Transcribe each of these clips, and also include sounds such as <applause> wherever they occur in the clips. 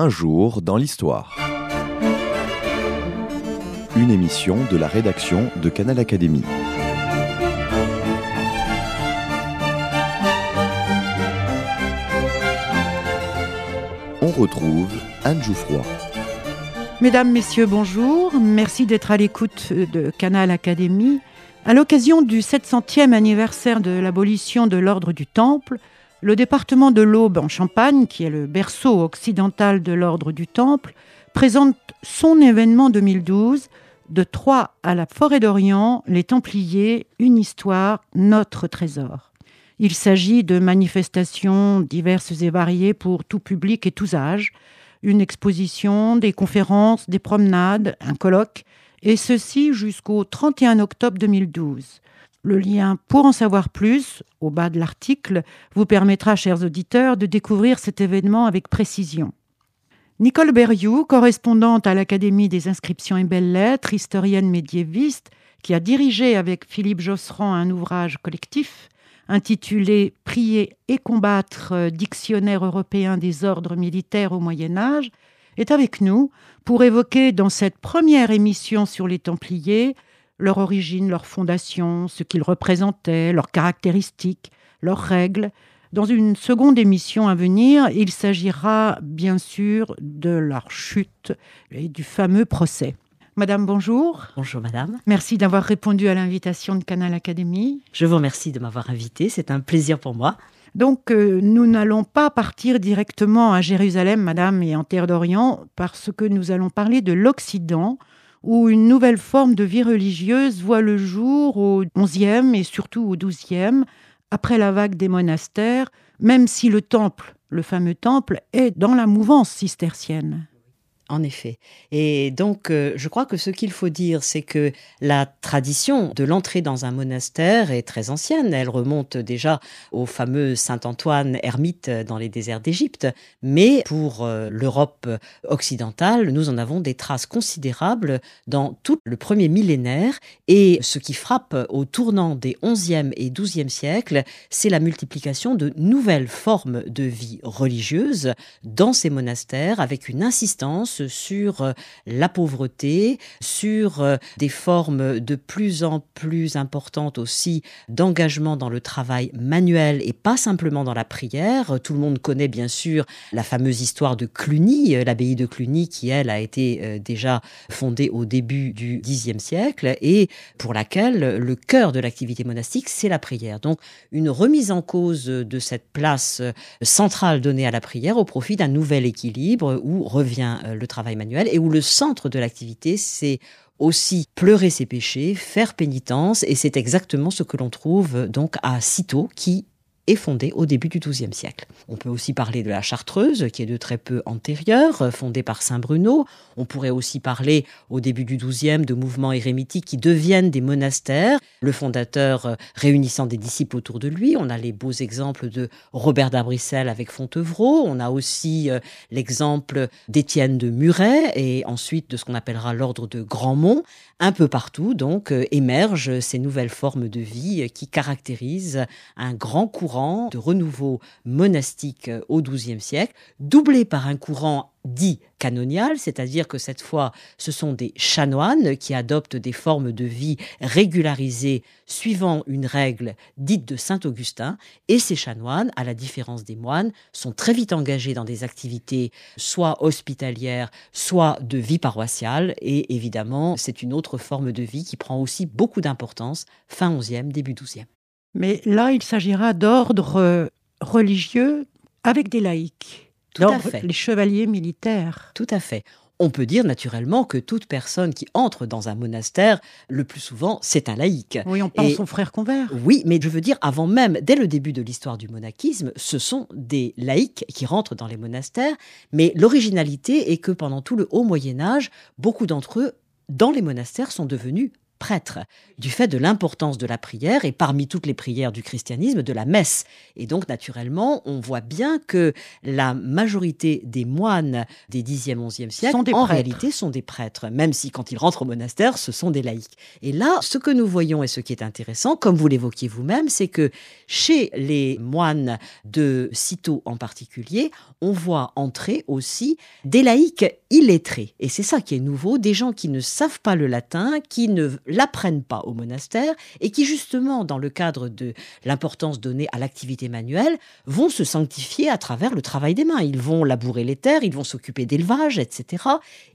Un jour dans l'histoire. Une émission de la rédaction de Canal Académie. On retrouve Anne Jouffroy. Mesdames, Messieurs, bonjour. Merci d'être à l'écoute de Canal Académie. À l'occasion du 700e anniversaire de l'abolition de l'ordre du Temple, le département de l'Aube en Champagne, qui est le berceau occidental de l'ordre du Temple, présente son événement 2012 de Troyes à la forêt d'Orient, les Templiers, une histoire, notre trésor. Il s'agit de manifestations diverses et variées pour tout public et tous âges, une exposition, des conférences, des promenades, un colloque, et ceci jusqu'au 31 octobre 2012. Le lien pour en savoir plus, au bas de l'article, vous permettra, chers auditeurs, de découvrir cet événement avec précision. Nicole Berrioux, correspondante à l'Académie des inscriptions et belles-lettres, historienne médiéviste, qui a dirigé avec Philippe Josserand un ouvrage collectif intitulé Prier et combattre dictionnaire européen des ordres militaires au Moyen Âge, est avec nous pour évoquer dans cette première émission sur les Templiers leur origine, leur fondation, ce qu'ils représentaient, leurs caractéristiques, leurs règles. Dans une seconde émission à venir, il s'agira bien sûr de leur chute et du fameux procès. Madame, bonjour. Bonjour, madame. Merci d'avoir répondu à l'invitation de Canal Académie. Je vous remercie de m'avoir invité. C'est un plaisir pour moi. Donc, euh, nous n'allons pas partir directement à Jérusalem, madame, et en Terre d'Orient, parce que nous allons parler de l'Occident, où une nouvelle forme de vie religieuse voit le jour au XIe et surtout au XIIe, après la vague des monastères, même si le temple, le fameux temple, est dans la mouvance cistercienne. En effet. Et donc, euh, je crois que ce qu'il faut dire, c'est que la tradition de l'entrée dans un monastère est très ancienne. Elle remonte déjà au fameux Saint Antoine ermite dans les déserts d'Égypte. Mais pour euh, l'Europe occidentale, nous en avons des traces considérables dans tout le premier millénaire. Et ce qui frappe au tournant des 11e et 12e siècles, c'est la multiplication de nouvelles formes de vie religieuse dans ces monastères avec une insistance sur euh, la pauvreté, sur euh, des formes de plus en plus importantes aussi d'engagement dans le travail manuel et pas simplement dans la prière. Tout le monde connaît bien sûr la fameuse histoire de Cluny, euh, l'abbaye de Cluny qui, elle, a été déjà fondée au début du Xe siècle et pour laquelle le cœur de l'activité monastique, c'est la prière. Donc une remise en cause de cette place centrale donnée à la prière au profit d'un nouvel équilibre où revient le travail manuel et où le centre de l'activité, c'est aussi pleurer ses péchés, faire pénitence, et c'est exactement ce que l'on trouve donc à Cîteaux, qui est fondée au début du XIIe siècle. On peut aussi parler de la Chartreuse, qui est de très peu antérieure, fondée par Saint Bruno. On pourrait aussi parler au début du XIIe de mouvements érémitiques qui deviennent des monastères, le fondateur euh, réunissant des disciples autour de lui. On a les beaux exemples de Robert d'Abrissel avec Fontevraud. On a aussi euh, l'exemple d'Étienne de Muret et ensuite de ce qu'on appellera l'ordre de Grandmont. Un peu partout, donc, euh, émergent ces nouvelles formes de vie qui caractérisent un grand courant de renouveau monastique euh, au XIIe siècle, doublé par un courant dit canonial, c'est-à-dire que cette fois, ce sont des chanoines qui adoptent des formes de vie régularisées suivant une règle dite de Saint Augustin, et ces chanoines, à la différence des moines, sont très vite engagés dans des activités soit hospitalières, soit de vie paroissiale, et évidemment, c'est une autre forme de vie qui prend aussi beaucoup d'importance fin XIe, début XIIe. Mais là, il s'agira d'ordre euh, religieux avec des laïcs. Tout à fait. Les chevaliers militaires. Tout à fait. On peut dire naturellement que toute personne qui entre dans un monastère, le plus souvent, c'est un laïc. Oui, on pense aux frères convers. Oui, mais je veux dire, avant même, dès le début de l'histoire du monachisme, ce sont des laïcs qui rentrent dans les monastères. Mais l'originalité est que pendant tout le haut Moyen Âge, beaucoup d'entre eux, dans les monastères, sont devenus prêtre, du fait de l'importance de la prière et parmi toutes les prières du christianisme, de la messe. Et donc, naturellement, on voit bien que la majorité des moines des 10e, 11e siècles, en réalité, sont des prêtres, même si quand ils rentrent au monastère, ce sont des laïcs. Et là, ce que nous voyons et ce qui est intéressant, comme vous l'évoquiez vous-même, c'est que chez les moines de Cîteaux en particulier, on voit entrer aussi des laïcs illettrés. Et c'est ça qui est nouveau, des gens qui ne savent pas le latin, qui ne l'apprennent pas au monastère et qui justement, dans le cadre de l'importance donnée à l'activité manuelle, vont se sanctifier à travers le travail des mains. Ils vont labourer les terres, ils vont s'occuper d'élevage, etc.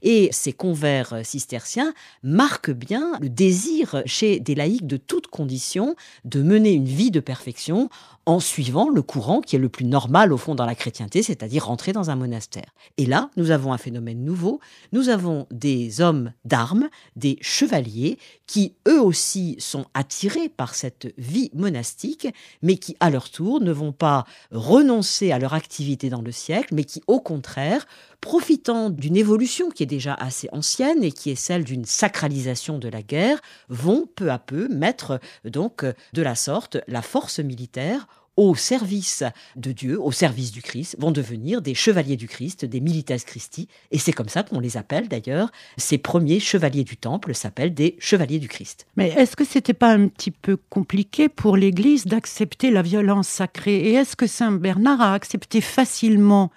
Et ces convers cisterciens marquent bien le désir chez des laïcs de toutes conditions de mener une vie de perfection en suivant le courant qui est le plus normal au fond dans la chrétienté, c'est-à-dire rentrer dans un monastère. Et là, nous avons un phénomène nouveau, nous avons des hommes d'armes, des chevaliers, qui eux aussi sont attirés par cette vie monastique, mais qui à leur tour ne vont pas renoncer à leur activité dans le siècle, mais qui au contraire profitant d'une évolution qui est déjà assez ancienne et qui est celle d'une sacralisation de la guerre, vont peu à peu mettre donc de la sorte la force militaire au service de Dieu, au service du Christ, vont devenir des chevaliers du Christ, des milites Christi, et c'est comme ça qu'on les appelle d'ailleurs. Ces premiers chevaliers du Temple s'appellent des chevaliers du Christ. Mais est-ce que c'était pas un petit peu compliqué pour l'Église d'accepter la violence sacrée? Et est-ce que Saint Bernard a accepté facilement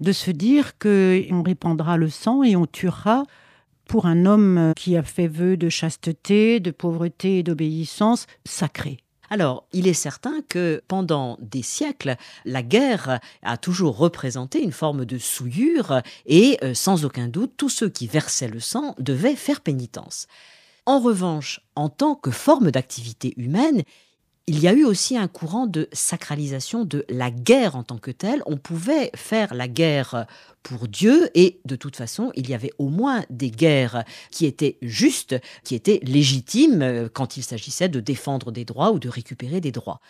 de se dire qu'on répandra le sang et on tuera pour un homme qui a fait vœu de chasteté, de pauvreté et d'obéissance sacrée? Alors, il est certain que pendant des siècles, la guerre a toujours représenté une forme de souillure et, euh, sans aucun doute, tous ceux qui versaient le sang devaient faire pénitence. En revanche, en tant que forme d'activité humaine, il y a eu aussi un courant de sacralisation de la guerre en tant que telle. On pouvait faire la guerre pour Dieu et de toute façon, il y avait au moins des guerres qui étaient justes, qui étaient légitimes euh, quand il s'agissait de défendre des droits ou de récupérer des droits.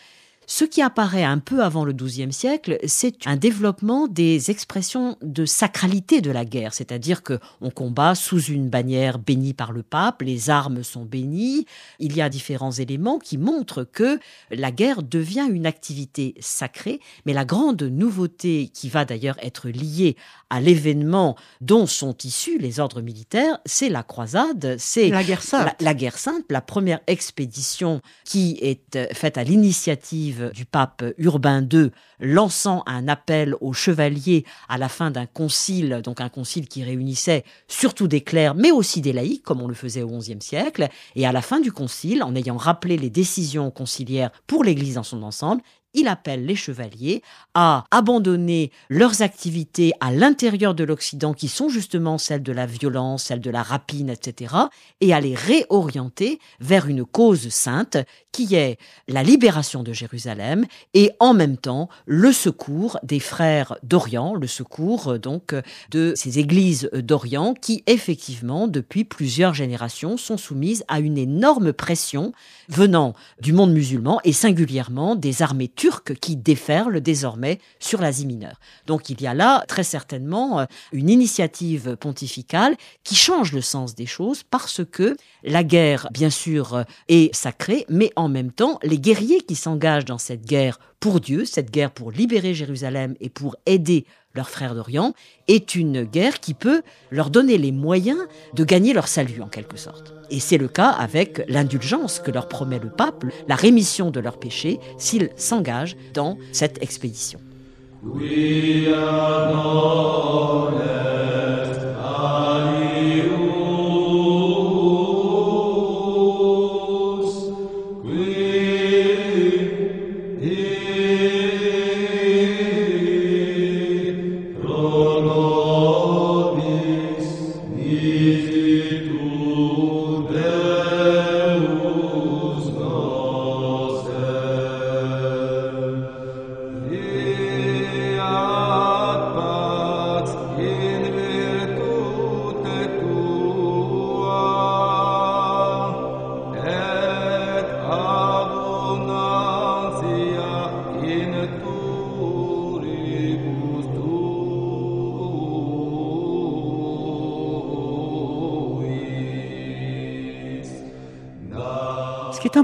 Ce qui apparaît un peu avant le XIIe siècle, c'est un développement des expressions de sacralité de la guerre, c'est-à-dire que on combat sous une bannière bénie par le pape, les armes sont bénies, il y a différents éléments qui montrent que la guerre devient une activité sacrée, mais la grande nouveauté qui va d'ailleurs être liée à l'événement dont sont issus les ordres militaires, c'est la croisade, c'est la guerre sainte. La, guerre sainte, la première expédition qui est euh, faite à l'initiative du pape Urbain II, lançant un appel aux chevaliers à la fin d'un concile, donc un concile qui réunissait surtout des clercs, mais aussi des laïcs, comme on le faisait au XIe siècle. Et à la fin du concile, en ayant rappelé les décisions conciliaires pour l'Église dans son ensemble, il appelle les chevaliers à abandonner leurs activités à l'intérieur de l'Occident, qui sont justement celles de la violence, celles de la rapine, etc., et à les réorienter vers une cause sainte, qui est la libération de Jérusalem et en même temps le secours des frères d'Orient, le secours donc de ces églises d'Orient qui effectivement depuis plusieurs générations sont soumises à une énorme pression venant du monde musulman et singulièrement des armées turques qui déferlent désormais sur l'Asie mineure. Donc il y a là très certainement euh, une initiative pontificale qui change le sens des choses parce que la guerre, bien sûr, euh, est sacrée, mais en même temps, les guerriers qui s'engagent dans cette guerre pour Dieu, cette guerre pour libérer Jérusalem et pour aider leurs frères d'Orient, est une guerre qui peut leur donner les moyens de gagner leur salut en quelque sorte. Et c'est le cas avec l'indulgence que leur promet le pape, la rémission de leurs péchés s'ils s'engagent dans cette expédition.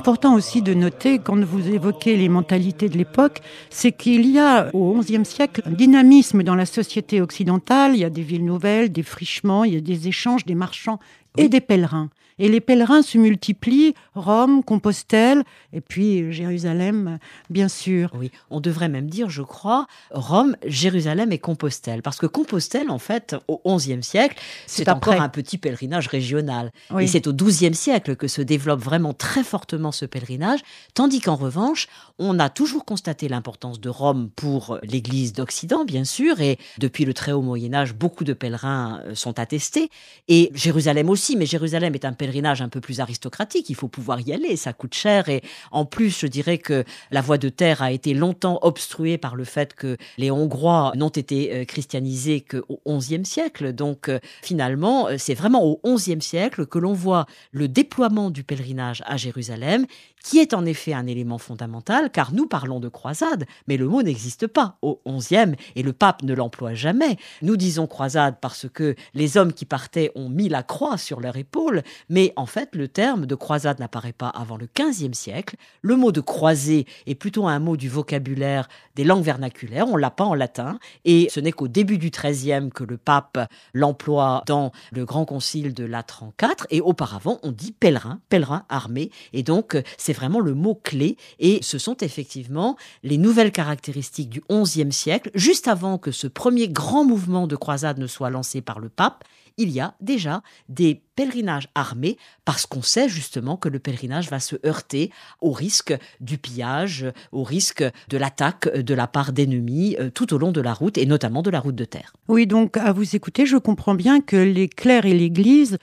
Important aussi de noter quand vous évoquez les mentalités de l'époque, c'est qu'il y a au XIe siècle un dynamisme dans la société occidentale. Il y a des villes nouvelles, des frichements, il y a des échanges des marchands et des pèlerins. Et les pèlerins se multiplient, Rome, Compostelle, et puis Jérusalem, bien sûr. Oui, on devrait même dire, je crois, Rome, Jérusalem et Compostelle. Parce que Compostelle, en fait, au XIe siècle, c'est encore un petit pèlerinage régional. Et c'est au XIIe siècle que se développe vraiment très fortement ce pèlerinage, tandis qu'en revanche, on a toujours constaté l'importance de Rome pour l'Église d'Occident, bien sûr, et depuis le très haut Moyen Âge, beaucoup de pèlerins euh, sont attestés, et Jérusalem aussi, mais Jérusalem est un pèlerinage pèlerinage un peu plus aristocratique. Il faut pouvoir y aller, ça coûte cher. Et en plus, je dirais que la voie de terre a été longtemps obstruée par le fait que les Hongrois n'ont été euh, christianisés qu'au XIe siècle. Donc euh, finalement, euh, c'est vraiment au XIe siècle que l'on voit le déploiement du pèlerinage à Jérusalem qui est en effet un élément fondamental, car nous parlons de croisade, mais le mot n'existe pas au XIe et le pape ne l'emploie jamais. Nous disons croisade parce que les hommes qui partaient ont mis la croix sur leur épaule, mais en fait le terme de croisade n'apparaît pas avant le XVe siècle. Le mot de croisé est plutôt un mot du vocabulaire des langues vernaculaires, on l'a pas en latin, et ce n'est qu'au début du XIIIe que le pape l'emploie dans le grand concile de Latran IV, et auparavant on dit pèlerin, pèlerin armé, et donc c'est vraiment le mot-clé. Et ce sont effectivement les nouvelles caractéristiques du XIe siècle, juste avant que ce premier grand mouvement de croisade ne soit lancé par le pape. Il y a déjà des pèlerinages armés parce qu'on sait justement que le pèlerinage va se heurter au risque du pillage, au risque de l'attaque de la part d'ennemis euh, tout au long de la route et notamment de la route de terre. Oui, donc à vous écouter, je comprends bien que les clercs et l'Église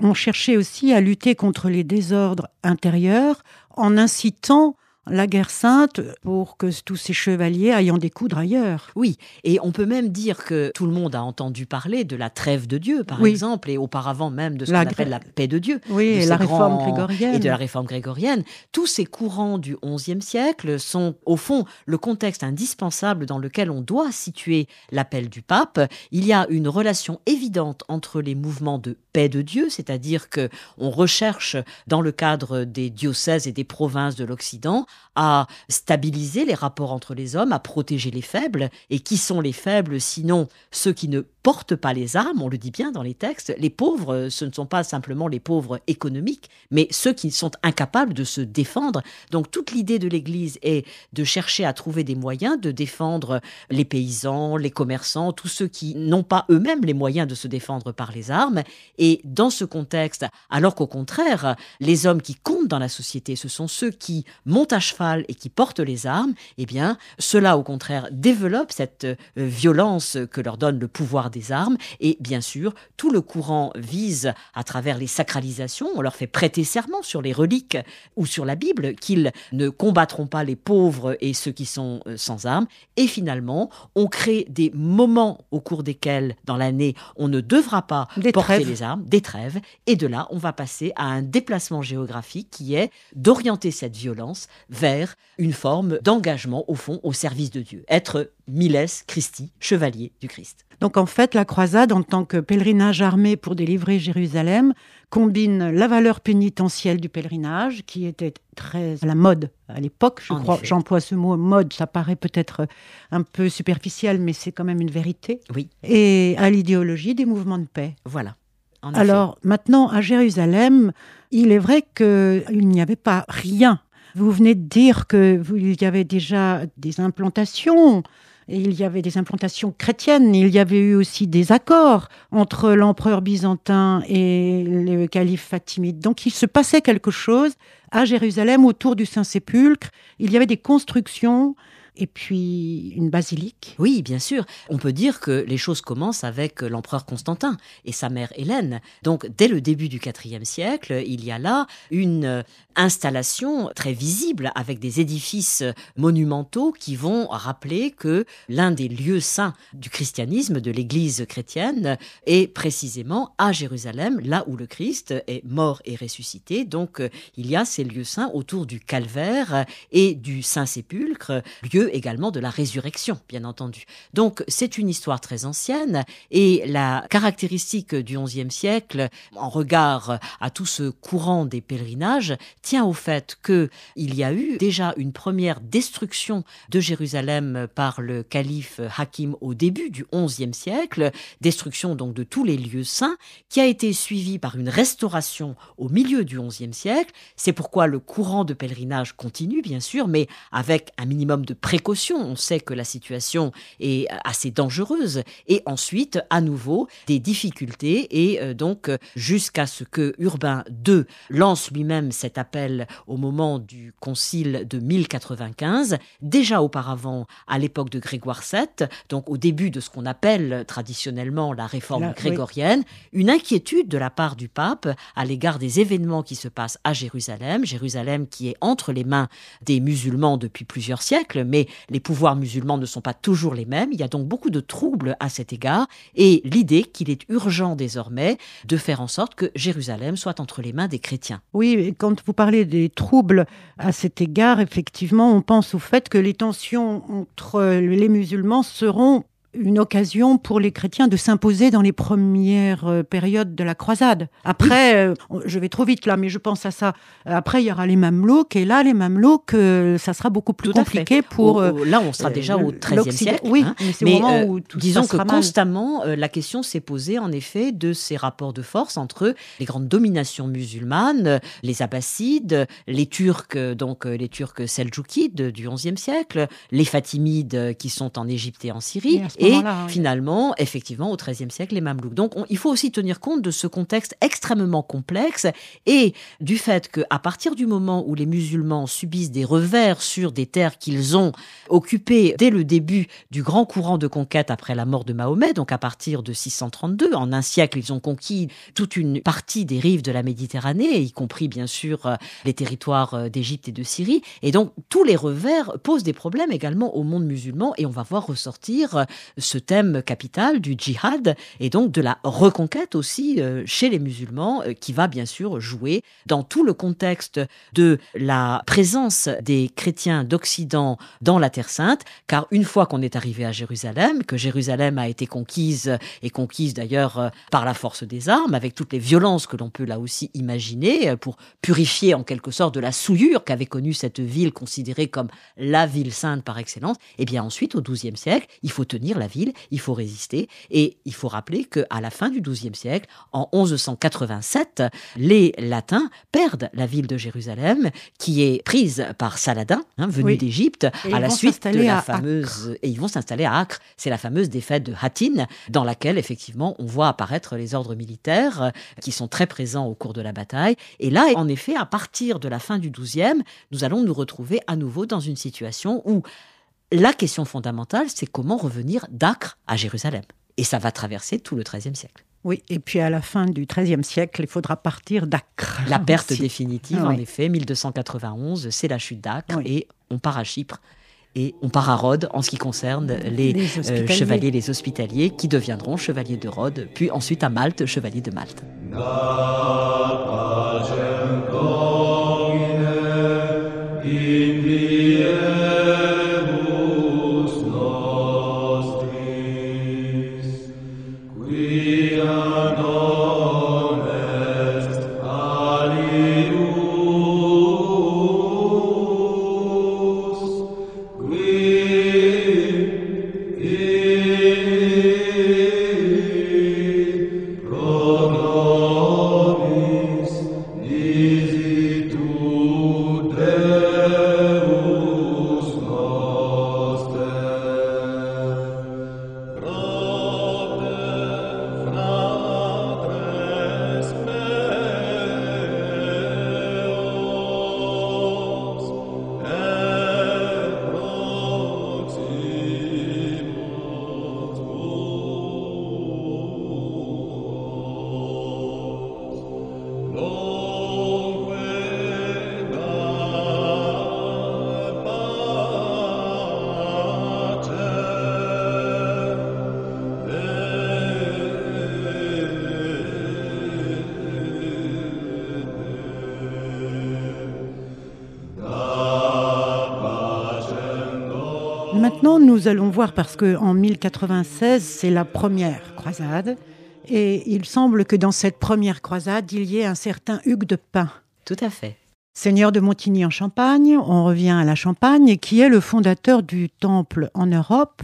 ont cherché aussi à lutter contre les désordres intérieurs en incitant la guerre sainte pour que tous ces chevaliers aillent en découdre ailleurs. Oui, et on peut même dire que tout le monde a entendu parler de la trêve de Dieu, par exemple, et auparavant même de ce qu'on appelle la paix de Dieu. Oui, et la réforme grégorienne. Et de la réforme grégorienne. Tous ces courants du XIe siècle sont, au fond, le contexte indispensable dans lequel on doit situer l'appel du pape. Il y a une relation évidente entre les mouvements de paix de Dieu, c'est-à-dire que on recherche, dans le cadre des diocèses et des provinces de l'Occident, à stabiliser les rapports entre les hommes, à protéger les faibles. Et qui sont les faibles sinon ceux qui ne portent pas les armes, on le dit bien dans les textes. Les pauvres, ce ne sont pas simplement les pauvres économiques, mais ceux qui sont incapables de se défendre. Donc toute l'idée de l'Église est de chercher à trouver des moyens de défendre les paysans, les commerçants, tous ceux qui n'ont pas eux-mêmes les moyens de se défendre par les armes. Et dans ce contexte, alors qu'au contraire, les hommes qui comptent dans la société, ce sont ceux qui montent à cheval et qui portent les armes, eh bien, cela au contraire développe cette euh, violence que leur donne le pouvoir des armes. Et bien sûr, tout le courant vise, à travers les sacralisations, on leur fait prêter serment sur les reliques ou sur la Bible, qu'ils ne combattront pas les pauvres et ceux qui sont euh, sans armes. Et finalement, on crée des moments au cours desquels, dans l'année, on ne devra pas porter les armes, des trêves. Et de là, on va passer à un déplacement géographique qui est d'orienter cette violence vers une forme d'engagement, au fond, au service de Dieu. Être Miles Christi, chevalier du Christ. Donc en fait, la croisade, en tant que pèlerinage armé pour délivrer Jérusalem, combine la valeur pénitentielle du pèlerinage, qui était très à la mode à l'époque, je crois. J'emploie ce mot mode, ça paraît peut-être un peu superficiel, mais c'est quand même une vérité. Oui. Et à l'idéologie des mouvements de paix. Voilà. Alors maintenant, à Jérusalem, il est vrai qu'il n'y avait pas rien. Vous venez de dire qu'il y avait déjà des implantations il y avait des implantations chrétiennes, il y avait eu aussi des accords entre l'empereur byzantin et le calife fatimide. Donc il se passait quelque chose à Jérusalem autour du Saint-Sépulcre. Il y avait des constructions et puis une basilique. Oui, bien sûr. On peut dire que les choses commencent avec l'empereur Constantin et sa mère Hélène. Donc, dès le début du IVe siècle, il y a là une installation très visible avec des édifices monumentaux qui vont rappeler que l'un des lieux saints du christianisme, de l'Église chrétienne, est précisément à Jérusalem, là où le Christ est mort et ressuscité. Donc, il y a ces lieux saints autour du calvaire et du Saint-Sépulcre, lieu également de la résurrection, bien entendu. Donc c'est une histoire très ancienne et la caractéristique du XIe siècle, en regard à tout ce courant des pèlerinages, tient au fait que il y a eu déjà une première destruction de Jérusalem par le calife Hakim au début du XIe siècle, destruction donc de tous les lieux saints, qui a été suivie par une restauration au milieu du XIe siècle. C'est pourquoi le courant de pèlerinage continue, bien sûr, mais avec un minimum de précaution. On sait que la situation est assez dangereuse. Et ensuite, à nouveau, des difficultés. Et euh, donc, jusqu'à ce que Urbain II lance lui-même cet appel au moment du concile de 1095, déjà auparavant à l'époque de Grégoire VII, donc au début de ce qu'on appelle traditionnellement la réforme grégorienne, une inquiétude de la part du pape à l'égard des événements qui se passent à Jérusalem, Jérusalem qui est entre les mains des musulmans depuis plusieurs siècles, mais les pouvoirs musulmans ne sont pas toujours les mêmes. Il y a donc beaucoup de troubles à cet égard et l'idée qu'il est urgent désormais de faire en sorte que Jérusalem soit entre les mains des chrétiens. Oui, quand vous parlez des troubles à cet égard, effectivement, on pense au fait que les tensions entre les musulmans seront une occasion pour les chrétiens de s'imposer dans les premières euh, périodes de la croisade. Après, euh, je vais trop vite là, mais je pense à ça. Après, il y aura les Mamelouks, et là, les Mamelouks, euh, ça sera beaucoup plus compliqué pour. là, on sera déjà au XIIIe siècle. Oui, hein. mais au moment où tout disons que constamment, la question s'est posée en effet de ces rapports de force entre les grandes dominations musulmanes, les Abbassides, les Turcs, donc les Turcs seldjoukides du XIe siècle, les Fatimides qui sont en Égypte et en Syrie et finalement, effectivement, au XIIIe siècle, les Mamelouks. Donc, il faut aussi tenir compte de ce contexte extrêmement complexe et du fait qu'à partir du moment où les musulmans subissent des revers sur des terres qu'ils ont occupées dès le début du grand courant de conquête après la mort de Mahomet, donc à partir de 632, en un siècle, ils ont conquis toute une partie des rives de la Méditerranée, y compris bien sûr euh, les territoires euh, d'Égypte et de Syrie. Et donc, tous les revers posent des problèmes également au monde musulman et on va voir ressortir euh, ce thème capital du djihad et donc de la reconquête aussi euh, chez les musulmans euh, qui va bien sûr jouer dans tout le contexte de la présence des chrétiens d'Occident dans la Terre sainte. Car une fois qu'on est arrivé à Jérusalem, que Jérusalem a été conquise et conquise d'ailleurs euh, par la force des armes avec toutes les violences que l'on peut là aussi imaginer pour purifier en quelque sorte de la souillure qu'avait connue cette ville considérée comme la ville sainte par excellence, et eh bien ensuite au XIIe siècle, il faut tenir la ville, il faut résister. Et il faut rappeler qu'à la fin du XIIe siècle, en 1187, les Latins perdent la ville de Jérusalem, qui est prise par Saladin, hein, venu d'Égypte, à la suite de la fameuse. Et ils vont s'installer à Acre. C'est la fameuse défaite de Hattin, dans laquelle, effectivement, on voit apparaître les ordres militaires euh, qui sont très présents au cours de la bataille. Et là, en effet, à partir de la fin du XIIe, nous allons nous retrouver à nouveau dans une situation où la question fondamentale, c'est comment revenir d'Acre à Jérusalem. Et ça va traverser tout le XIIIe siècle. Oui, et puis à la fin du XIIIe siècle, il faudra partir d'Acre. La <laughs> perte définitive, en effet, 1291, c'est la chute d'Acre et on part à Chypre et on part à Rhodes en ce qui concerne les, euh, chevaliers, les hospitaliers, qui deviendront chevaliers de Rhodes, puis ensuite à Malte, chevaliers de Malte. Nous allons voir, parce qu'en 1096, c'est la première croisade, et il semble que dans cette première croisade, il y ait un certain Hugues de Pin. Tout à fait. Seigneur de Montigny en Champagne, on revient à la Champagne, qui est le fondateur du temple en Europe.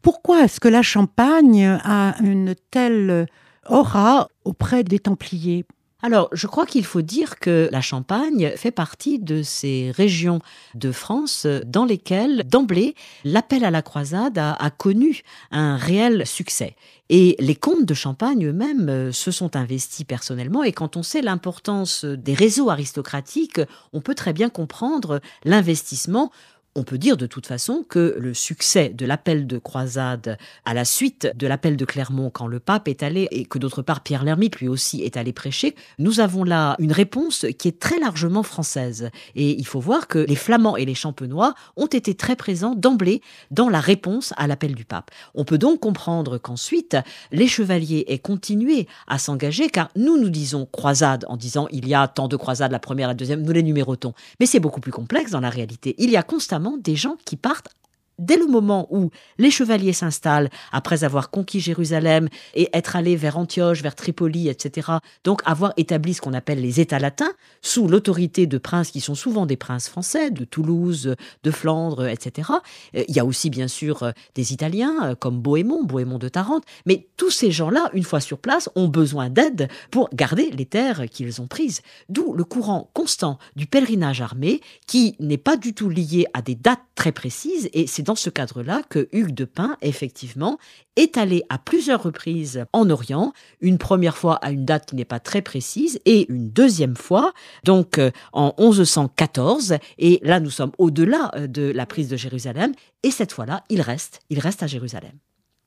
Pourquoi est-ce que la Champagne a une telle aura auprès des Templiers? Alors, je crois qu'il faut dire que la Champagne fait partie de ces régions de France dans lesquelles, d'emblée, l'appel à la croisade a, a, connu un réel succès. Et les comtes de Champagne eux-mêmes euh, se sont investis personnellement, et quand on sait l'importance des réseaux aristocratiques, on peut très bien comprendre l'investissement on peut dire de toute façon que le succès de l'appel de croisade à la suite de l'appel de Clermont quand le pape est allé et que d'autre part Pierre l'ermite lui aussi est allé prêcher, nous avons là une réponse qui est très largement française. Et il faut voir que les Flamands et les Champenois ont été très présents d'emblée dans la réponse à l'appel du pape. On peut donc comprendre qu'ensuite les chevaliers aient continué à s'engager car nous nous disons croisade en disant il y a tant de croisades, la première, la deuxième, nous les numérotons. Mais c'est beaucoup plus complexe dans la réalité. Il y a constamment des gens qui partent dès le moment où les chevaliers s'installent, après avoir conquis Jérusalem et être allés vers Antioche, vers Tripoli, etc., donc avoir établi ce qu'on appelle les États latins, sous l'autorité de princes qui sont souvent des princes français, de Toulouse, de Flandre, etc. Euh, il y a aussi bien sûr euh, des Italiens euh, comme Bohémond, Bohémond de Tarente, mais tous ces gens-là, une fois sur place, ont besoin d'aide pour garder les terres qu'ils ont prises. D'où le courant constant du pèlerinage armé qui n'est pas du tout lié à des dates très précises et c'est dans ce cadre-là que Hugues de Pin, effectivement, est allé à plusieurs reprises en Orient, une première fois à une date qui n'est pas très précise, et une deuxième fois, donc euh, en 1114, et là nous sommes au-delà euh, de la prise de Jérusalem, et cette fois-là, il reste, il reste à Jérusalem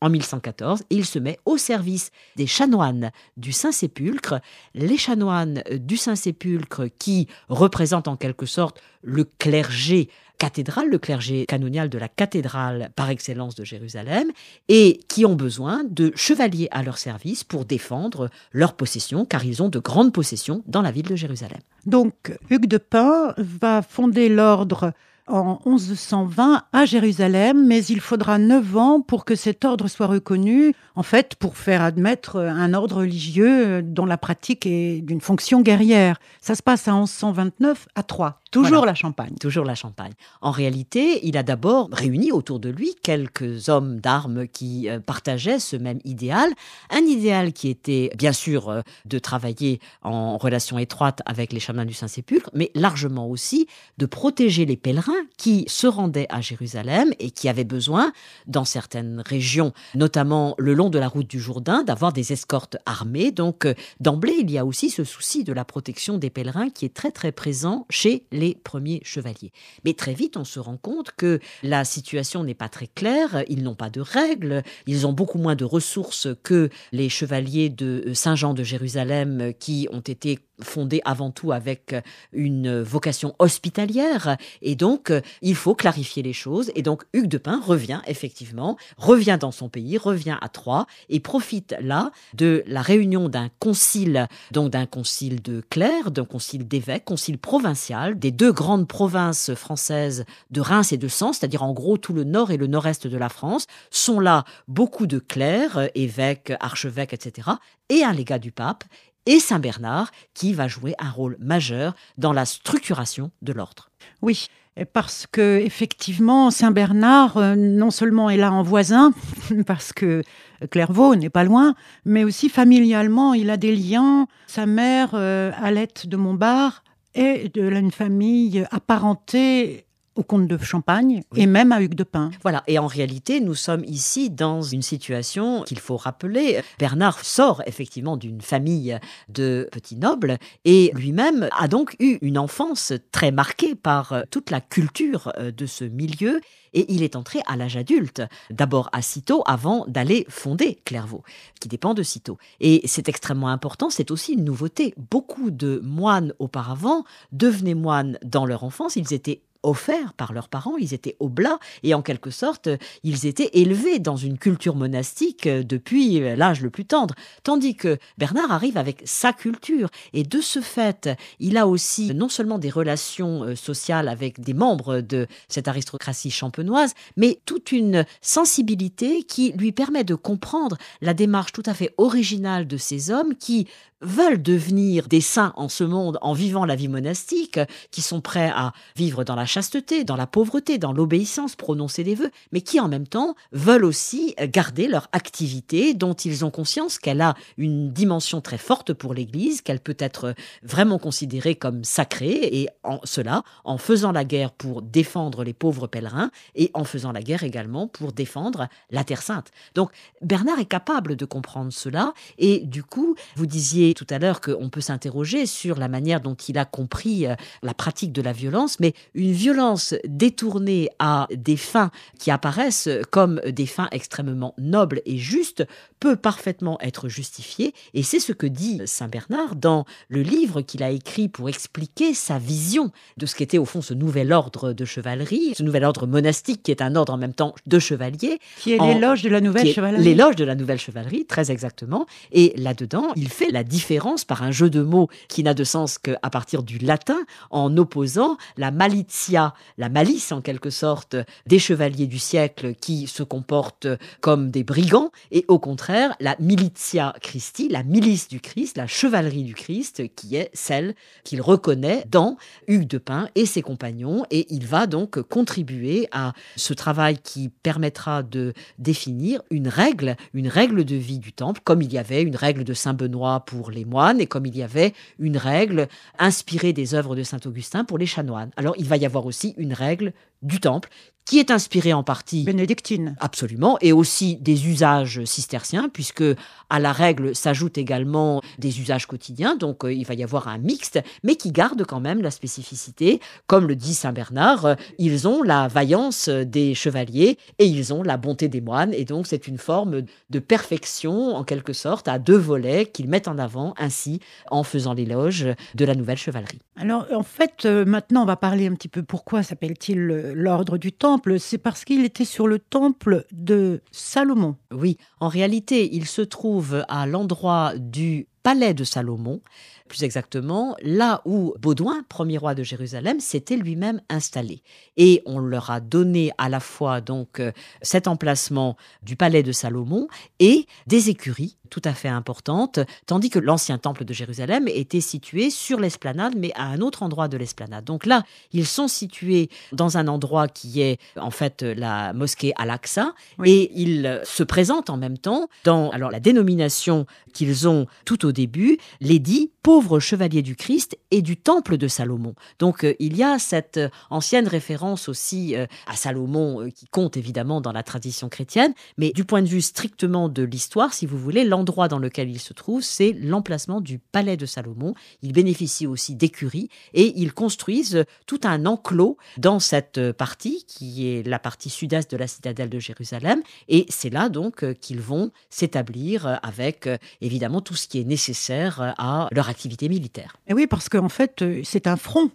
en 1114 et il se met au service des chanoines du Saint-Sépulcre, les chanoines du Saint-Sépulcre qui représentent en quelque sorte le clergé cathédrale, le clergé canonial de la cathédrale par excellence de Jérusalem, et qui ont besoin de chevaliers à leur service pour défendre leurs possessions, car ils ont de grandes possessions dans la ville de Jérusalem. Donc, Hugues de Pin va fonder l'ordre en 1120 à Jérusalem, mais il faudra neuf ans pour que cet ordre soit reconnu, en fait, pour faire admettre un ordre religieux dont la pratique est d'une fonction guerrière. Ça se passe à 1129 à Troyes. Toujours la Champagne. Toujours la Champagne. En réalité, il a d'abord réuni autour de lui quelques hommes d'armes qui euh, partageaient ce même idéal. Un idéal qui était, bien sûr, euh, de travailler en relation étroite avec les chanoines du Saint-Sépulcre, mais largement aussi de protéger les pèlerins qui se rendaient à Jérusalem et qui avaient besoin, dans certaines régions, notamment le long de la route du Jourdain, d'avoir des escortes armées. Donc, euh, d'emblée, il y a aussi ce souci de la protection des pèlerins qui est très, très présent chez les les premiers chevaliers. Mais très vite, on se rend compte que la situation n'est pas très claire, ils n'ont pas de règles, ils ont beaucoup moins de ressources que les chevaliers de Saint-Jean de Jérusalem qui ont été fondé avant tout avec une vocation hospitalière. Et donc, il faut clarifier les choses. Et donc, Hugues de Pin revient, effectivement, revient dans son pays, revient à Troyes et profite là de la réunion d'un concile, donc d'un concile de clercs, d'un concile d'évêques, concile provincial des deux grandes provinces françaises de Reims et de Sens, c'est-à-dire en gros tout le nord et le nord-est de la France, sont là beaucoup de clercs, évêques, archevêques, etc., et un légat du pape et Saint Bernard qui va jouer un rôle majeur dans la structuration de l'ordre. Oui, parce que effectivement Saint Bernard euh, non seulement est là en voisin <laughs> parce que Clairvaux n'est pas loin, mais aussi familialement il a des liens. Sa mère euh, Alette de Montbard est de une famille apparentée au comte de Champagne et même à Hugues de Pin. Voilà, et en réalité, nous sommes ici dans une situation qu'il faut rappeler. Bernard sort effectivement d'une famille de petits nobles et lui-même a donc eu une enfance très marquée par toute la culture de ce milieu et il est entré à l'âge adulte, d'abord à Cîteaux avant d'aller fonder Clairvaux, qui dépend de Cîteaux. Et c'est extrêmement important, c'est aussi une nouveauté. Beaucoup de moines auparavant devenaient moines dans leur enfance, ils étaient offerts par leurs parents, ils étaient oblats, et en quelque sorte, ils étaient élevés dans une culture monastique depuis l'âge le plus tendre. Tandis que Bernard arrive avec sa culture, et de ce fait, il a aussi non seulement des relations euh, sociales avec des membres de cette aristocratie champenoise, mais toute une sensibilité qui lui permet de comprendre la démarche tout à fait originale de ces hommes qui veulent devenir des saints en ce monde en vivant la vie monastique, qui sont prêts à vivre dans la chasteté, dans la pauvreté, dans l'obéissance, prononcer des vœux, mais qui en même temps veulent aussi garder leur activité dont ils ont conscience qu'elle a une dimension très forte pour l'Église, qu'elle peut être vraiment considérée comme sacrée, et en cela, en faisant la guerre pour défendre les pauvres pèlerins, et en faisant la guerre également pour défendre la Terre Sainte. Donc Bernard est capable de comprendre cela, et du coup, vous disiez tout à l'heure qu'on peut s'interroger sur la manière dont il a compris euh, la pratique de la violence, mais une violence détournée à des fins qui apparaissent comme des fins extrêmement nobles et justes peut parfaitement être justifiée. Et c'est ce que dit Saint Bernard dans le livre qu'il a écrit pour expliquer sa vision de ce qu'était au fond ce nouvel ordre de chevalerie, ce nouvel ordre monastique qui est un ordre en même temps de chevaliers. Qui est l'éloge de la nouvelle chevalerie. L'éloge de la nouvelle chevalerie, très exactement. Et là-dedans, il fait la différence par un jeu de mots qui n'a de sens qu'à partir du latin, en opposant la malitia, la malice en quelque sorte, des chevaliers du siècle qui se comportent comme des brigands, et au contraire, la militia Christi, la milice du Christ, la chevalerie du Christ, qui est celle qu'il reconnaît dans Hugues de Pin et ses compagnons, et il va donc contribuer à ce travail qui permettra de définir une règle, une règle de vie du temple, comme il y avait une règle de Saint Benoît pour les moines et comme il y avait une règle inspirée des œuvres de saint Augustin pour les chanoines. Alors il va y avoir aussi une règle du temple qui est inspiré en partie bénédictine. Absolument, et aussi des usages cisterciens, puisque à la règle s'ajoutent également des usages quotidiens, donc euh, il va y avoir un mixte, mais qui garde quand même la spécificité. Comme le dit Saint Bernard, euh, ils ont la vaillance des chevaliers et ils ont la bonté des moines, et donc c'est une forme de perfection, en quelque sorte, à deux volets qu'ils mettent en avant ainsi en faisant l'éloge de la nouvelle chevalerie. Alors en fait, euh, maintenant on va parler un petit peu pourquoi s'appelle-t-il l'ordre du temps? C'est parce qu'il était sur le temple de Salomon. Oui, en réalité, il se trouve à l'endroit du palais de Salomon, plus exactement là où Baudouin, premier roi de Jérusalem, s'était lui-même installé. Et on leur a donné à la fois donc euh, cet emplacement du palais de Salomon et des écuries tout à fait importantes, tandis que l'ancien temple de Jérusalem était situé sur l'esplanade, mais à un autre endroit de l'esplanade. Donc là, ils sont situés dans un endroit qui est en fait la mosquée Al-Aqsa, et ils se présentent en même temps dans alors la dénomination qu'ils ont tout au début, les dix pauvres chevaliers du Christ et du temple de Salomon. Donc euh, il y a cette euh, ancienne référence aussi euh, à Salomon qui compte évidemment dans la tradition chrétienne, mais du point de vue strictement de l'histoire, si vous voulez, l'endroit dans lequel il se trouve, c'est l'emplacement du palais de Salomon. Il bénéficie aussi d'écuries et ils construisent tout un enclos dans cette partie qui est la partie sud-est de la citadelle de Jérusalem et c'est là donc qu'ils vont s'établir avec évidemment tout ce qui est nécessaire à leur activité militaire. Et oui, parce qu'en fait, euh, c'est un front.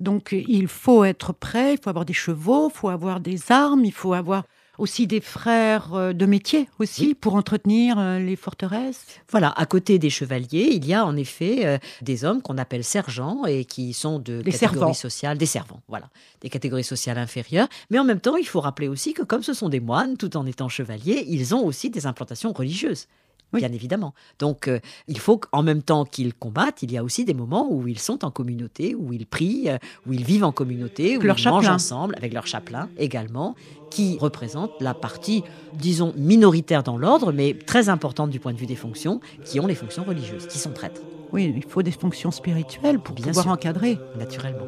Donc il faut être prêt, il faut avoir des chevaux, il faut avoir des armes, il faut avoir aussi des frères euh, de métier aussi pour entretenir euh, les forteresses. Voilà, à côté des chevaliers, il y a en effet des hommes qu'on appelle sergents et qui sont de des catégories sociales, des servants, voilà, des catégories sociales inférieures. Mais en même temps, il faut rappeler aussi que comme ce sont des moines, tout en étant chevaliers, ils ont aussi des implantations religieuses bien évidemment. Donc, euh, il faut qu'en même temps qu'ils combattent, il y a aussi des moments où ils sont en communauté, où ils prient, euh, où ils vivent en communauté, où ils mangent ensemble, avec leur chapelain également, qui représente la partie, disons, minoritaire dans l'ordre, mais très importante du point de vue des fonctions, qui ont les fonctions religieuses, qui sont prêtres. Oui, il faut des fonctions spirituelles pour pouvoir encadrer. Naturellement.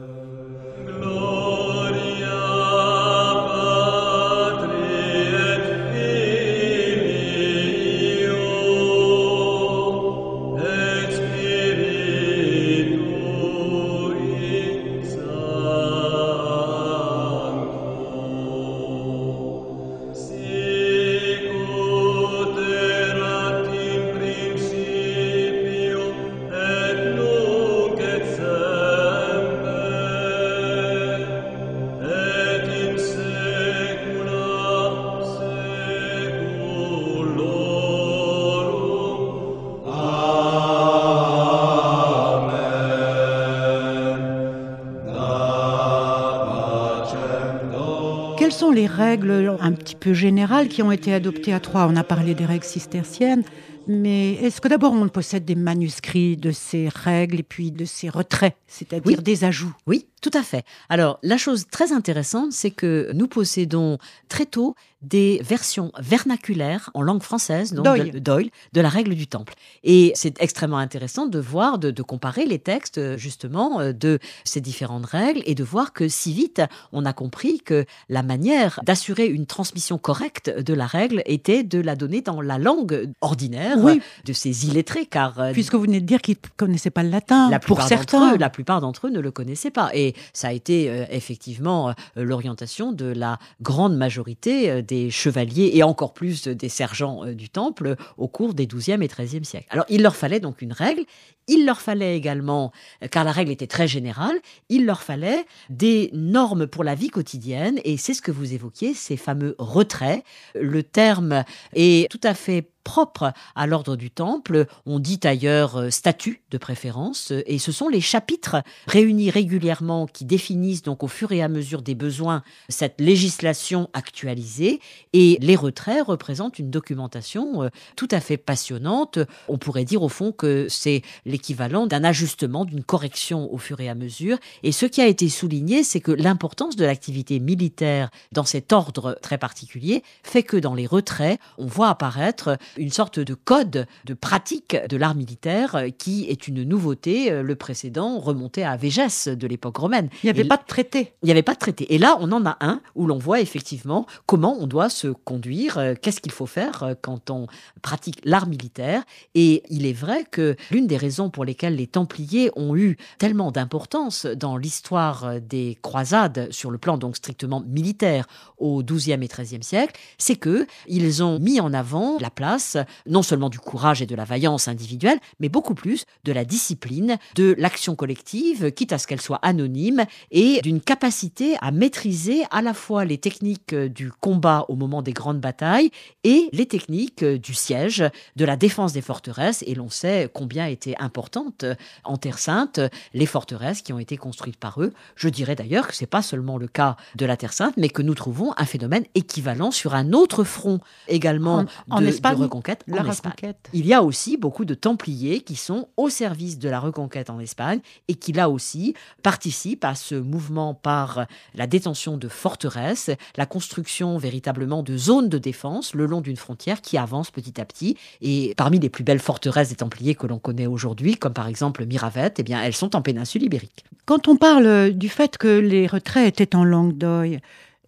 Les règles un petit peu générales qui ont été adoptées à Troyes On a parlé des règles cisterciennes, mais est-ce que d'abord on possède des manuscrits de ces règles et puis de ces retraits, c'est-à-dire des ajouts? Oui, tout à fait. Alors la chose très intéressante, c'est que nous possédons très tôt des versions vernaculaires en langue française, donc De, Doyle, de la règle du temple. Et c'est extrêmement intéressant de voir, de, comparer les textes justement euh, de ces différentes règles et de voir que si vite on a compris que la manière d'assurer une transmission correcte de la règle était de la donner dans la langue ordinaire de ces illettrés, car euh, puisque vous venez de dire qu'ils ne connaissaient pas le latin, la pour certains, la plupart d'entre eux ne le connaissaient pas, et ça a été euh, effectivement l'orientation de la grande majorité des chevaliers et encore plus des sergents euh, du temple au cours des XIIe et XIIIe siècles. Alors il leur fallait donc une règle, il leur fallait également, euh, car la règle était très générale, il leur fallait des normes pour la vie quotidienne et c'est ce que vous évoquiez, ces fameux retraits. Le terme est tout à fait propre à l'ordre du Temple. On dit ailleurs euh, statut de préférence, euh, et ce sont les chapitres réunis régulièrement qui définissent donc au fur et à mesure des besoins cette législation actualisée. Et les retraits représentent une documentation euh, tout à fait passionnante. On pourrait dire au fond que c'est l'équivalent d'un ajustement, d'une correction au fur et à mesure. Et ce qui a été souligné, c'est que l'importance de l'activité militaire dans cet ordre très particulier fait que dans les retraits, on voit apparaître une sorte de code de pratique de l'art militaire euh, qui est une nouveauté. Euh, le précédent remontait à Végès de l'époque romaine. Il n'y avait pas de traité. Il n'y avait pas de traité. Et là, on en a un où l'on voit effectivement comment on doit se conduire, euh, qu'est-ce qu'il faut faire quand on pratique l'art militaire. Et il est vrai que l'une des raisons pour lesquelles les Templiers ont eu tellement d'importance dans l'histoire des croisades sur le plan donc strictement militaire au XIIe et XIIIe siècle, c'est que ils ont mis en avant la place non seulement du courage et de la vaillance individuelle, mais beaucoup plus de la discipline, de l'action collective, quitte à ce qu'elle soit anonyme, et d'une capacité à maîtriser à la fois les techniques du combat au moment des grandes batailles et les techniques du siège, de la défense des forteresses. Et l'on sait combien étaient importantes en Terre Sainte les forteresses qui ont été construites par eux. Je dirais d'ailleurs que ce n'est pas seulement le cas de la Terre Sainte, mais que nous trouvons un phénomène équivalent sur un autre front également en, de, Espagne, la reconquête. Il y a aussi beaucoup de Templiers qui sont au service de la reconquête en Espagne et qui là aussi participent à ce mouvement par la détention de forteresses, la construction véritablement de zones de défense le long d'une frontière qui avance petit à petit. Et parmi les plus belles forteresses des Templiers que l'on connaît aujourd'hui, comme par exemple Miravette, eh bien elles sont en péninsule ibérique. Quand on parle du fait que les retraits étaient en langue d'oeil,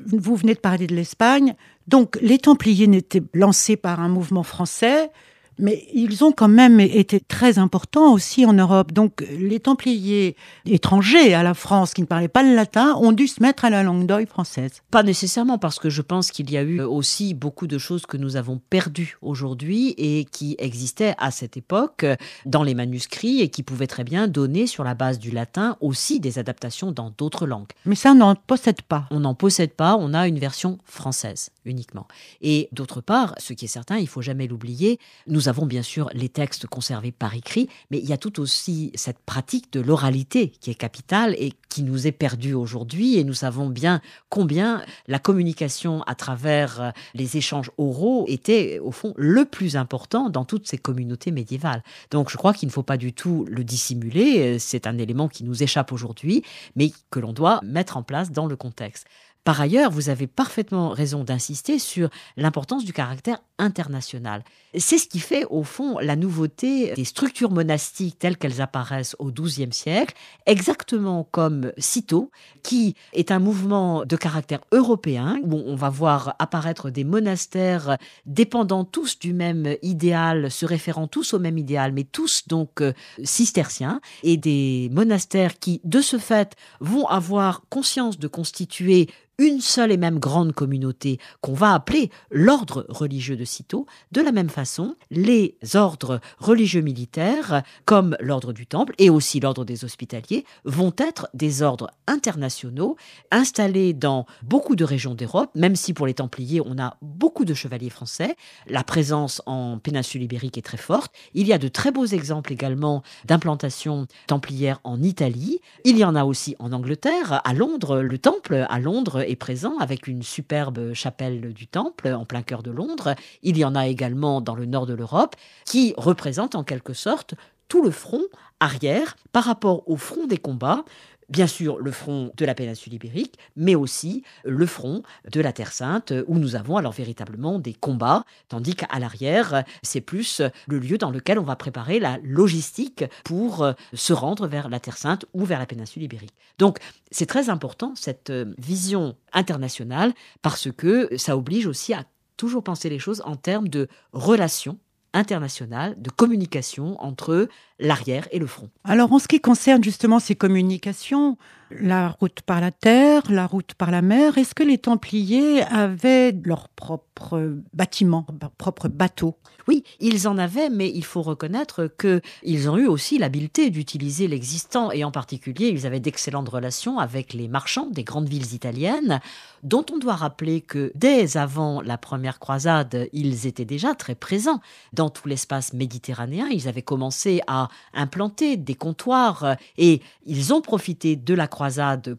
vous venez de parler de l'Espagne, donc les Templiers n'étaient lancés par un mouvement français, mais ils ont quand même été très importants aussi en Europe. Donc les Templiers étrangers à la France qui ne parlaient pas le latin ont dû se mettre à la langue d'oeil française. Pas nécessairement parce que je pense qu'il y a eu aussi beaucoup de choses que nous avons perdues aujourd'hui et qui existaient à cette époque dans les manuscrits et qui pouvaient très bien donner sur la base du latin aussi des adaptations dans d'autres langues. Mais ça, on n'en possède pas. On n'en possède pas, on a une version française uniquement. Et d'autre part, ce qui est certain, il faut jamais l'oublier, nous nous avons bien sûr les textes conservés par écrit, mais il y a tout aussi cette pratique de l'oralité qui est capitale et qui nous est perdue aujourd'hui. Et nous savons bien combien la communication à travers euh, les échanges oraux était au fond le plus important dans toutes ces communautés médiévales. Donc je crois qu'il ne faut pas du tout le dissimuler. C'est un élément qui nous échappe aujourd'hui, mais que l'on doit mettre en place dans le contexte. Par ailleurs, vous avez parfaitement raison d'insister sur l'importance du caractère international. C'est ce qui fait, au fond, la nouveauté des structures monastiques telles qu'elles apparaissent au XIIe siècle, exactement comme Cîteaux, qui est un mouvement de caractère européen, où on va voir apparaître des monastères dépendant tous du même idéal, se référant tous au même idéal, mais tous donc euh, cisterciens, et des monastères qui, de ce fait, vont avoir conscience de constituer une seule et même grande communauté qu'on va appeler l'ordre religieux de Cîteaux. De la même façon, les ordres religieux militaires, comme l'ordre du Temple et aussi l'ordre des Hospitaliers, vont être des ordres internationaux installés dans beaucoup de régions d'Europe, même si pour les Templiers, on a beaucoup de chevaliers français. La présence en péninsule ibérique est très forte. Il y a de très beaux exemples également d'implantation templière en Italie. Il y en a aussi en Angleterre, à Londres, le Temple à Londres présent avec une superbe chapelle du Temple en plein cœur de Londres. Il y en a également dans le nord de l'Europe qui représente en quelque sorte tout le front arrière par rapport au front des combats bien sûr le front de la péninsule ibérique, mais aussi le front de la Terre Sainte, où nous avons alors véritablement des combats, tandis qu'à l'arrière, c'est plus le lieu dans lequel on va préparer la logistique pour euh, se rendre vers la Terre Sainte ou vers la péninsule ibérique. Donc c'est très important cette euh, vision internationale, parce que ça oblige aussi à toujours penser les choses en termes de relations internationales, de communication entre l'arrière et le front. Alors en ce qui concerne justement ces communications, la route par la terre, la route par la mer, est-ce que les Templiers avaient leur propre bâtiment, leur propre bateau? Oui, ils en avaient, mais il faut reconnaître qu'ils ont eu aussi l'habileté d'utiliser l'existant, et en particulier, ils avaient d'excellentes relations avec les marchands des grandes villes italiennes, dont on doit rappeler que dès avant la première croisade, ils étaient déjà très présents. Dans tout l'espace méditerranéen. Ils avaient commencé à implanter des comptoirs et ils ont profité de la croisade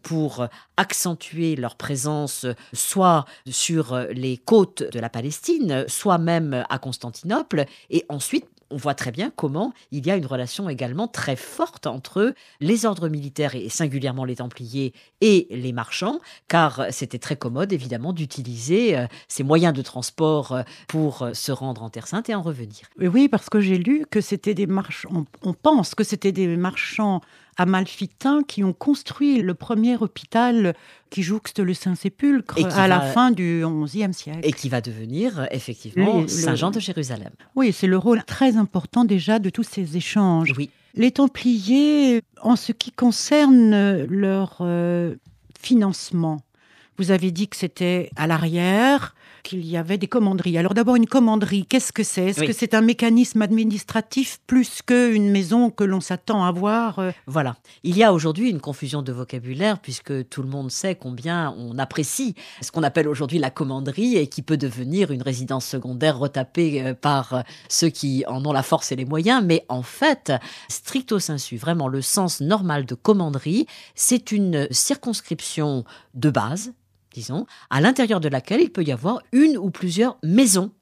pour accentuer leur présence soit sur les côtes de la Palestine, soit même à Constantinople et ensuite on voit très bien comment il y a une relation également très forte entre les ordres militaires et singulièrement les Templiers et les marchands, car c'était très commode évidemment d'utiliser euh, ces moyens de transport euh, pour euh, se rendre en Terre Sainte et en revenir. Oui, parce que j'ai lu que c'était des marchands, on pense que c'était des marchands amalfitains qui ont construit le premier hôpital qui jouxte le Saint-Sépulcre à la fin du XIe siècle. Et qui va devenir effectivement Saint-Jean de Jérusalem. Oui, c'est le rôle très important déjà de tous ces échanges. Oui. Les Templiers, en ce qui concerne leur euh, financement, vous avez dit que c'était à l'arrière, qu'il y avait des commanderies. Alors d'abord, une commanderie, qu'est-ce que c'est? Est-ce que c'est un mécanisme administratif plus qu'une maison que l'on s'attend à voir euh? Voilà. Il y a aujourd'hui une confusion de vocabulaire puisque tout le monde sait combien on apprécie ce qu'on appelle aujourd'hui la commanderie et qui peut devenir une résidence secondaire retapée euh, par euh, ceux qui en ont la force et les moyens. Mais en fait, stricto sensu, vraiment le sens normal de commanderie, c'est une circonscription de base disons, à l'intérieur de laquelle il peut y avoir une ou plusieurs maisons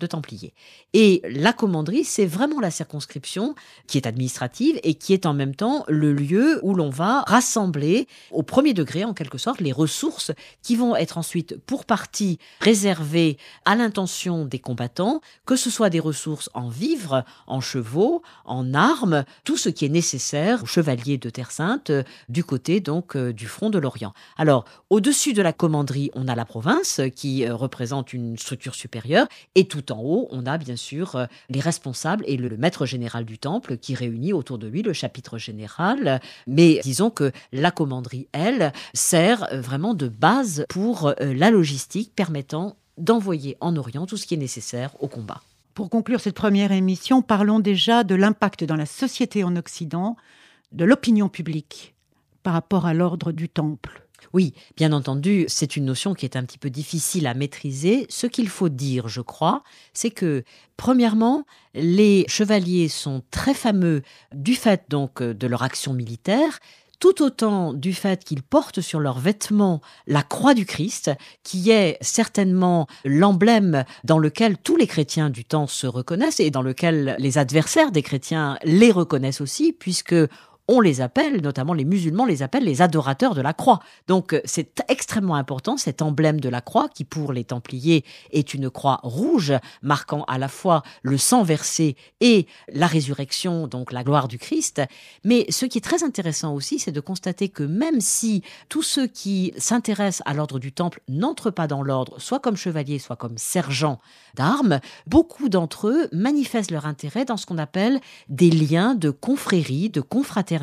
de Templiers. Et la commanderie, c'est vraiment la circonscription qui est administrative et qui est en même temps le lieu où l'on va rassembler au premier degré, en quelque sorte, les ressources qui vont être ensuite pour partie réservées à l'intention des combattants, que ce soit des ressources en vivres, en chevaux, en armes, tout ce qui est nécessaire aux chevaliers de Terre Sainte du côté donc euh, du front de l'Orient. Alors, au-dessus de la commanderie, on a la province qui euh, représente une structure supérieure et tout en haut, on a bien sûr euh, les responsables et le, maître général du temple qui réunit autour de lui le chapitre général. Mais disons que la commanderie, elle, sert euh, vraiment de base pour euh, la logistique permettant d'envoyer en Orient tout ce qui est nécessaire au combat. Pour conclure cette première émission, parlons déjà de l'impact dans la société en Occident de l'opinion publique par rapport à l'ordre du temple. Oui, bien entendu, c'est une notion qui est un petit peu difficile à maîtriser. Ce qu'il faut dire, je crois, c'est que, premièrement, les chevaliers sont très fameux du fait donc de leur action militaire, tout autant du fait qu'ils portent sur leurs vêtements la croix du Christ, qui est certainement l'emblème dans lequel tous les chrétiens du temps se reconnaissent et dans lequel les adversaires des chrétiens les reconnaissent aussi, puisque on les appelle, notamment les musulmans les appellent les adorateurs de la croix. Donc euh, c'est extrêmement important cet emblème de la croix qui pour les Templiers est une croix rouge marquant à la fois le sang versé et la résurrection, donc la gloire du Christ. Mais ce qui est très intéressant aussi, c'est de constater que même si tous ceux qui s'intéressent à l'ordre du Temple n'entrent pas dans l'ordre, soit comme chevaliers, soit comme sergents d'armes, beaucoup d'entre eux manifestent leur intérêt dans ce qu'on appelle des liens de confrérie, de confraternité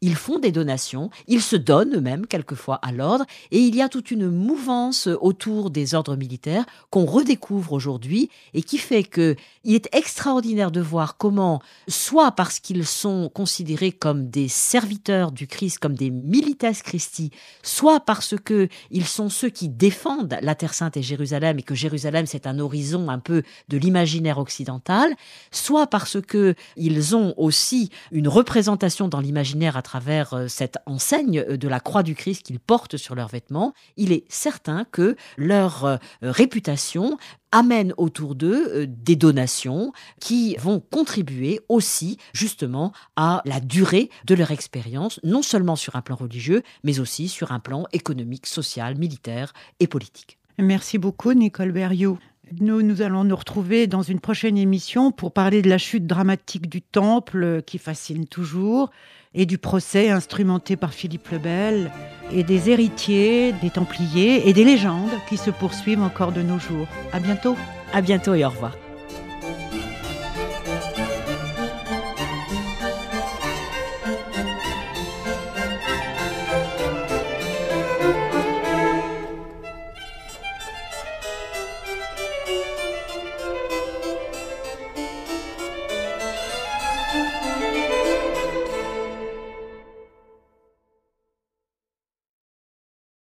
ils font des donations, ils se donnent eux-mêmes quelquefois à l'ordre, et il y a toute une mouvance autour des ordres militaires qu'on redécouvre aujourd'hui et qui fait que il est extraordinaire de voir comment, soit parce qu'ils sont considérés comme des serviteurs du Christ, comme des milites Christi, soit parce que ils sont ceux qui défendent la Terre Sainte et Jérusalem et que Jérusalem c'est un horizon un peu de l'imaginaire occidental, soit parce que ils ont aussi une représentation dans l'imaginaire à travers euh, cette enseigne euh, de la croix du Christ qu'ils portent sur leurs vêtements, il est certain que leur réputation amène autour d'eux des donations qui vont contribuer aussi justement à la durée de leur expérience, non seulement sur un plan religieux, mais aussi sur un plan économique, social, militaire et politique. Merci beaucoup, Nicole Berriot. Nous, nous allons nous retrouver dans une prochaine émission pour parler de la chute dramatique du temple euh, qui fascine toujours et du procès instrumenté par Philippe le Bel et des héritiers, des templiers et des légendes qui se poursuivent encore de nos jours. À bientôt. À bientôt et au revoir.